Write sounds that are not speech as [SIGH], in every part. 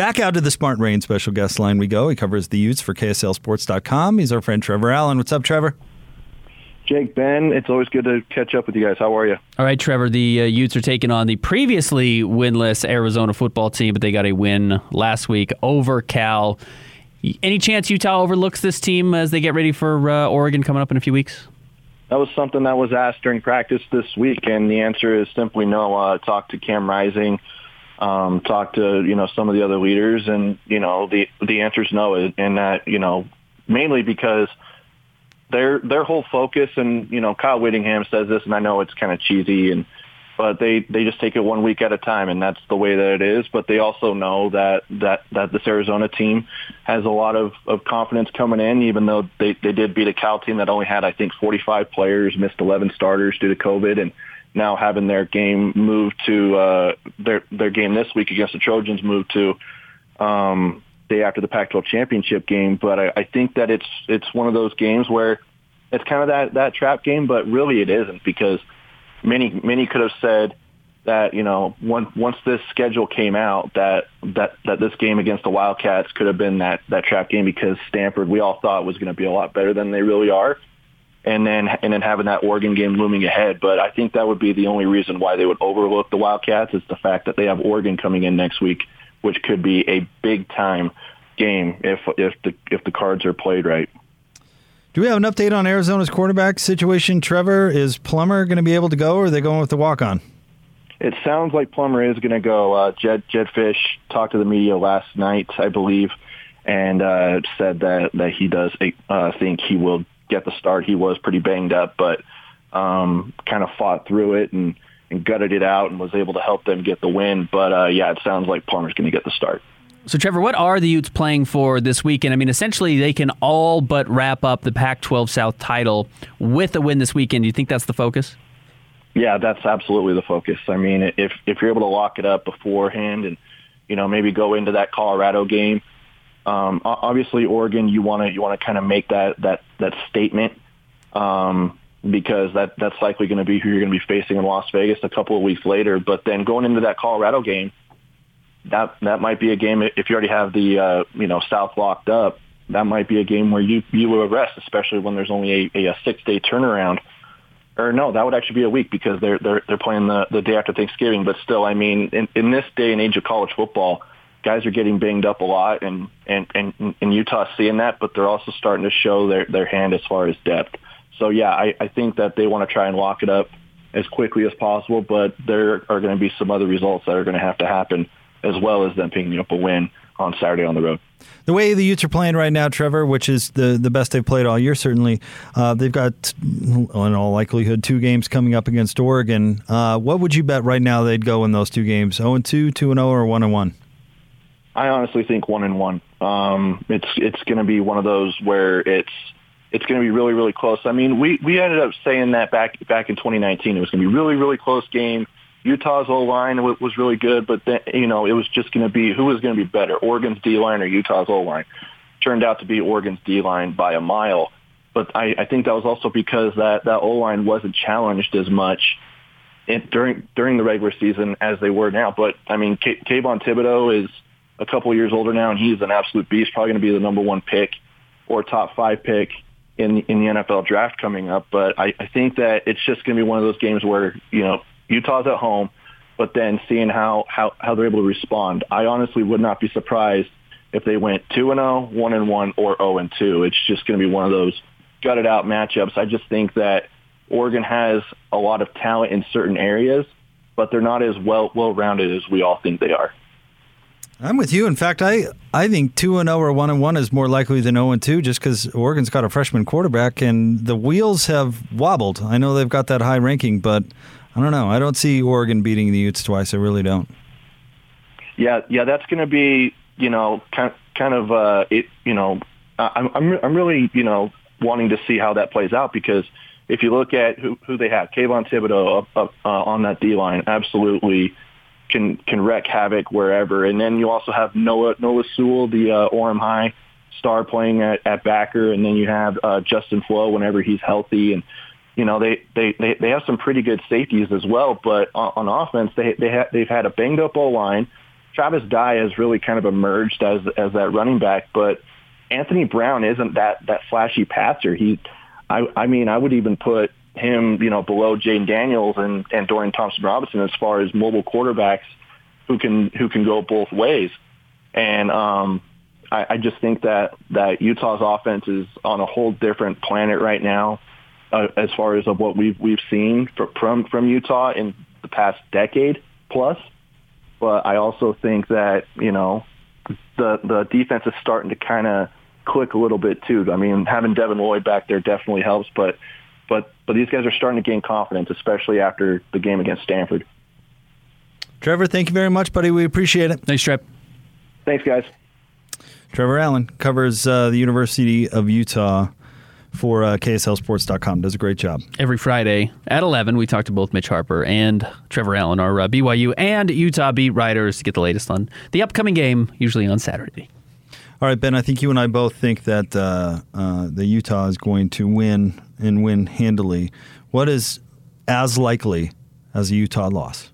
Back out to the Smart Rain special guest line we go. He covers the Utes for KSLSports.com. He's our friend Trevor Allen. What's up, Trevor? Jake, Ben, it's always good to catch up with you guys. How are you? All right, Trevor. The uh, Utes are taking on the previously winless Arizona football team, but they got a win last week over Cal. Any chance Utah overlooks this team as they get ready for uh, Oregon coming up in a few weeks? That was something that was asked during practice this week, and the answer is simply no. Uh, talk to Cam Rising um, talk to you know some of the other leaders, and you know the the answer is no, and that you know mainly because their their whole focus, and you know Kyle Whittingham says this, and I know it's kind of cheesy, and but they they just take it one week at a time, and that's the way that it is. But they also know that that that this Arizona team has a lot of of confidence coming in, even though they they did beat a Cal team that only had I think 45 players, missed 11 starters due to COVID, and now having their game move to uh, their their game this week against the Trojans move to um, day after the Pac-12 championship game. But I, I think that it's it's one of those games where it's kind of that that trap game, but really it isn't because many many could have said that you know once once this schedule came out that that that this game against the Wildcats could have been that that trap game because Stanford we all thought was going to be a lot better than they really are and then and then having that Oregon game looming ahead. But I think that would be the only reason why they would overlook the Wildcats is the fact that they have Oregon coming in next week, which could be a big time game if if the if the cards are played right. Do we have an update on Arizona's quarterback situation? Trevor, is Plummer going to be able to go, or are they going with the walk on? It sounds like Plummer is going to go. Uh, Jedd Jedd Fisch talked to the media last night, I believe, and uh, said that that he does uh, think he will get the start. He was pretty banged up, but um, kind of fought through it and, and gutted it out and was able to help them get the win. But uh, yeah, it sounds like Palmer's going to get the start. So, Trevor, what are the Utes playing for this weekend? I mean, essentially, they can all but wrap up the Pac 12 South title with a win this weekend. Do you think that's the focus? Yeah, that's absolutely the focus. I mean, if if you're able to lock it up beforehand and you know maybe go into that Colorado game um, obviously, Oregon, you want to you want to kind of make that that that statement um, because that that's likely going to be who you're going to be facing in Las Vegas a couple of weeks later. But then going into that Colorado game, that that might be a game if you already have the uh, you know South locked up. That might be a game where you you will rest, especially when there's only a, a six day turnaround. Or no, that would actually be a week because they're they're they're playing the the day after Thanksgiving. But still, I mean, in, in this day and age of college football guys are getting banged up a lot, and and and, and Utah's seeing that, but they're also starting to show their their hand as far as depth. So yeah, I, I think that they want to try and lock it up as quickly as possible, but there are going to be some other results that are going to have to happen as well as them picking up a win on Saturday on the road. The way the Utes are playing right now, Trevor, which is the, the best they've played all year, certainly, uh, they've got, in all likelihood, two games coming up against Oregon. Uh, what would you bet right now they'd go in those two games? 0 2, 2 0, or 1 1? I honestly think one and one. Um, it's it's going to be one of those where it's it's going to be really really close. I mean, we we ended up saying that back back in 2019. It was going to be really really close game. Utah's O line was really good, but then you know it was just going to be who was going to be better, Oregon's D line or Utah's O line. Turned out to be Oregon's D line by a mile, but I, I think that was also because that that O line wasn't challenged as much in, during during the regular season as they were now. But I mean, K- Kayvon Thibodeaux is a couple years older now, and he's an absolute beast. Probably going to be the number one pick or top five pick in in the NFL draft coming up. But I, I think that it's just going to be one of those games where you know Utah's at home, but then seeing how how how they're able to respond. I honestly would not be surprised if they went two and zero, oh, one and one, or zero oh and two. It's just going to be one of those gutted out matchups. I just think that Oregon has a lot of talent in certain areas, but they're not as well well rounded as we all think they are. I'm with you. In fact, I, I think 2 and 0 or 1 and 1 is more likely than 0 and 2 just because Oregon's got a freshman quarterback and the wheels have wobbled. I know they've got that high ranking, but I don't know. I don't see Oregon beating the Utes twice. I really don't. Yeah, yeah, that's going to be, you know, kind kind of uh it, you know, I'm I'm I'm really, you know, wanting to see how that plays out because if you look at who who they have, Kayvon Thibodeaux up, up uh, on that D line, absolutely can can wreak havoc wherever. And then you also have Noah Noah Sewell, the uh, Orem High star, playing at, at backer, and then you have uh, Justin Flowe whenever he's healthy, and you know they they they, they have some pretty good safeties as well. But on, on offense, they they ha- they've had a banged up O line. Travis Dye has really kind of emerged as as that running back, but Anthony Brown isn't that that flashy passer. He, I, I mean, I would even put him, you know, below Jayden Daniels and and Dorian Thompson Robinson as far as mobile quarterbacks who can who can go both ways. And um, I, I just think that that Utah's offense is on a whole different planet right now, uh, as far as of what we've we've seen from from Utah in the past decade plus. But I also think that you know the the defense is starting to kind of click a little bit too. I mean, having Devin Lloyd back there definitely helps, but but but these guys are starting to gain confidence, especially after the game against Stanford. Trevor, thank you very much, buddy. We appreciate it. Thanks, Trev. Thanks, guys. Trevor Allen covers uh, the University of Utah for uh, KSLSports.com. Does a great job. Every Friday at 11, we talk to both Mitch Harper and Trevor Allen, our uh, BYU and Utah beat writers, to get the latest on the upcoming game, usually on Saturday. All right, Ben, I think you and I both think that uh, uh, the Utah is going to win and win handily. What is as likely as a Utah loss?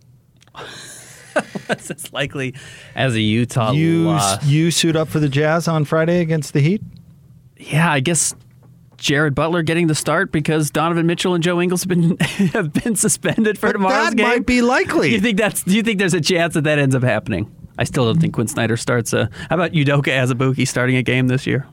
[LAUGHS] What's as likely as a Utah you, loss? You suit up for the Jazz on Friday against the Heat? Yeah, I guess Jared Butler getting the start because Donovan Mitchell and Joe Ingles have been [LAUGHS] have been suspended for but tomorrow's that game. might be likely. Do [LAUGHS] you think that's? Do you think there's a chance that that ends up happening? I still don't think Quinn Snyder starts. A, how about Udoka Azubuike starting a game this year?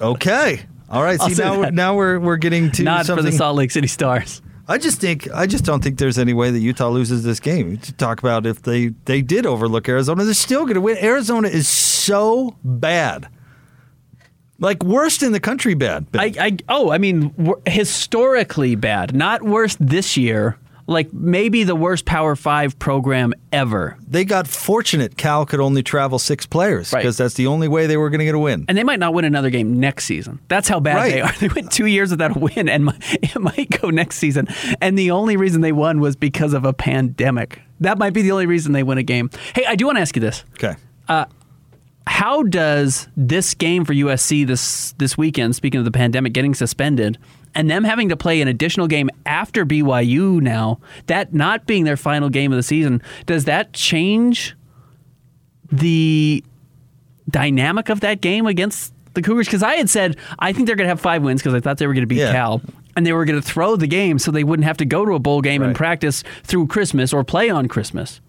okay. All right. See now, we're, now we're we're getting to not something. for the Salt Lake City Stars. I just think I just don't think there's any way that Utah loses this game. To talk about if they they did overlook Arizona, they're still going to win. Arizona is so bad, like worst in the country. Bad. I, I oh, I mean historically bad. Not worst this year. Like maybe the worst Power Five program ever. They got fortunate. Cal could only travel six players because right. that's the only way they were going to get a win. And they might not win another game next season. That's how bad right. they are. [LAUGHS] They went two years without a win, and it might go next season. And the only reason they won was because of a pandemic. That might be the only reason they win a game. Hey, I do want to ask you this. Okay. Uh, how does this game for USC this this weekend, speaking of the pandemic getting suspended, and them having to play an additional game after BYU now, that not being their final game of the season, does that change the dynamic of that game against the Cougars? Because I had said I think they're going to have five wins because I thought they were going to beat yeah. Cal. And they were going to throw the game so they wouldn't have to go to a bowl game right. and practice through Christmas or play on Christmas.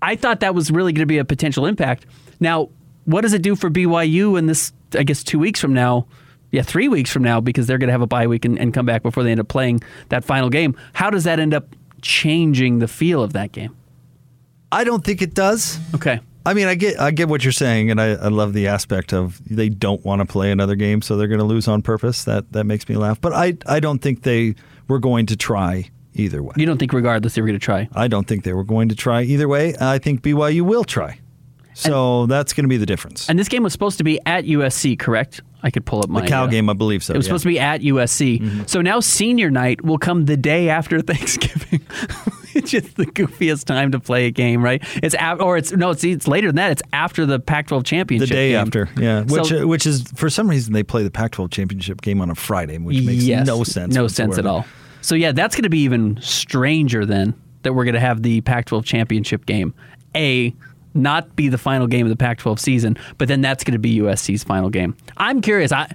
I thought that was really going to be a potential impact. Now, what does it do for BYU in this, I guess, two weeks from now? Yeah, three weeks from now, because they're going to have a bye week and, and come back before they end up playing that final game. How does that end up changing the feel of that game? I don't think it does. Okay. I mean, I get I get what you're saying, and I, I love the aspect of they don't want to play another game, so they're going to lose on purpose. That that makes me laugh. But I I don't think they were going to try either way. You don't think, regardless, they were going to try? I don't think they were going to try either way. I think BYU will try. So and, that's going to be the difference. And this game was supposed to be at USC, correct? I could pull up my the Cal uh, game, I believe so. It was yeah. supposed to be at USC. Mm-hmm. So now senior night will come the day after [LAUGHS] Thanksgiving. [LAUGHS] it's just the goofiest time to play a game, right? It's af- or it's no, it's it's later than that. It's after the Pac-12 championship. The day game. after, yeah. Which So- uh, which is for some reason they play the Pac-12 championship game on a Friday, which makes Yes. no sense. No sense at all. So yeah, that's going to be even stranger then that we're going to have the Pac-12 championship game. A not be the final game of the Pac-12 season, but then that's going to be USC's final game. I'm curious. I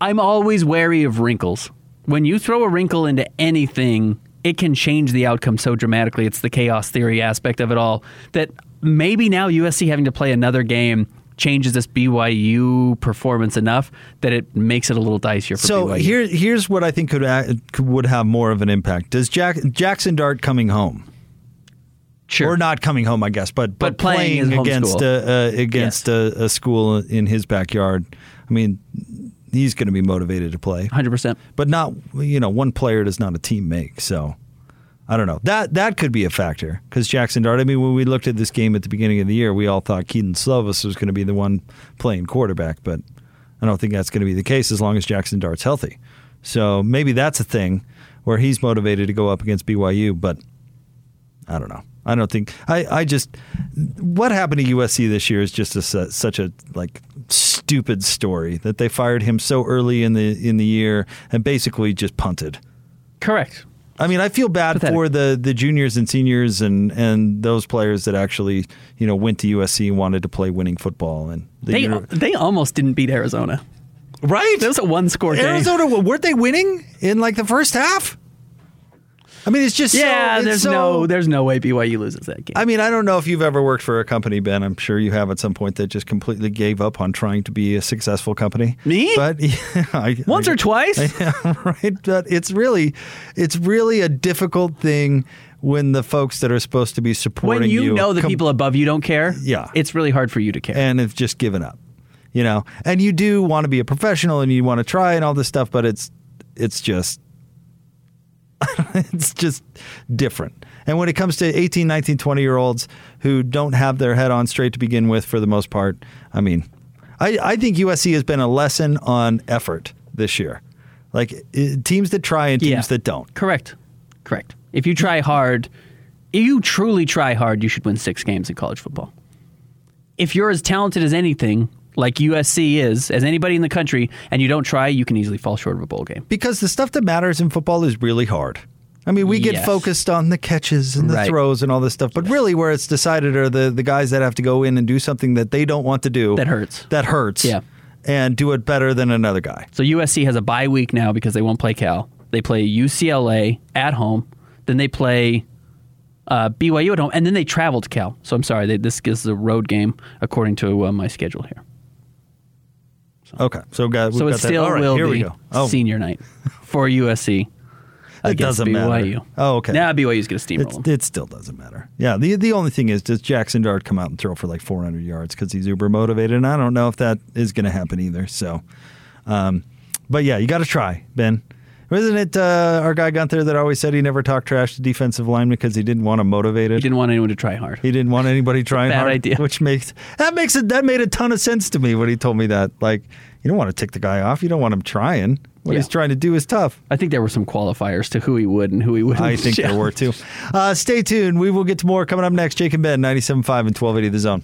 I'm always wary of wrinkles. When you throw a wrinkle into anything, it can change the outcome so dramatically. It's the chaos theory aspect of it all that maybe now USC having to play another game changes this BYU performance enough that it makes it a little dicier for So BYU. here, here's what I think could would have more of an impact. Does Jack, Jackson Dart coming home sure. or not coming home? I guess, but But playing his home against a, uh, against a, a school in his backyard. I mean, he's going to be motivated to play, 100%. but not you know one player does not a team make. So I don't know that that could be a factor because Jackson Dart. I mean, when we looked at this game at the beginning of the year, we all thought Kedon Slovis was going to be the one playing quarterback, but I don't think that's going to be the case as long as Jackson Dart's healthy. So maybe that's a thing where he's motivated to go up against BYU, but I don't know. I don't think I, I just what happened to USC this year is just a, such a like stupid story that they fired him so early in the in the year and basically just punted. Correct. I mean, I feel bad Pathetic. for the, the juniors and seniors and, and those players that actually, you know, went to USC and wanted to play winning football. And the They uni- they almost didn't beat Arizona. right? It was a one score game. Arizona, weren't they winning in like the first half? I mean, it's just so- Yeah, it's there's so- no there's no way BYU loses that game. I mean, I don't know if you've ever worked for a company, Ben. I'm sure you have at some point that just completely gave up on trying to be a successful company. Me? But [LAUGHS] yeah, I, Once I- or twice. [LAUGHS] Yeah, right. But it's really, it's really a difficult thing when the folks that are supposed to be supporting when you, know the com- people above you don't care, Yeah. it's really hard for you to care. and have just given up, you know. And you do want to be a professional and you want to try and all this stuff, but it's, it's just, [LAUGHS] it's just different. And when it comes to 18, 19, 20 year olds who don't have their head on straight to begin with, for the most part, I mean, I, I think USC has been a lesson on effort this year. Like teams that try and teams Yeah. that don't. Correct. Correct. If you try hard, if you truly try hard, you should win six games in college football. If you're as talented as anything, like USC is, as anybody in the country, and you don't try, you can easily fall short of a bowl game. Because the stuff that matters in football is really hard. I mean, we get Yes. focused on the catches and the Right. throws and all this stuff, but really where it's decided are the, the guys that have to go in and do something that they don't want to do. That hurts. That hurts. Yeah. And do it better than another guy. So USC has a bye week now because they won't play Cal. They play UCLA at home, then they play uh, BYU at home, and then they travel to Cal. So I'm sorry, they, this is a road game according to uh, my schedule here. Okay. So, got, so it got that. still All right, will here be we go. Oh, senior night for USC. It against doesn't matter. BYU. Oh, okay. Now BYU's going to steamroll them. it still doesn't matter. Yeah. The the only thing is, does Jackson Dart come out and throw for like 400 yards because he's uber motivated? And I don't know if that is going to happen either. So, um, but yeah, you got to try, Ben. Wasn't it uh, our guy Gunther that always said he never talked trash to defensive linemen because he didn't want to motivate it? He didn't want anyone to try hard. He didn't want anybody trying Bad hard, idea. which makes that makes it that made a ton of sense to me when he told me that. Like, you don't want to tick the guy off. You don't want him trying. What Yeah. he's trying to do is tough. I think there were some qualifiers to who he would and who he wouldn't. I think there were too. Uh, stay tuned. We will get to more coming up next. Jake and Ben, 97.5 and 1280 The Zone.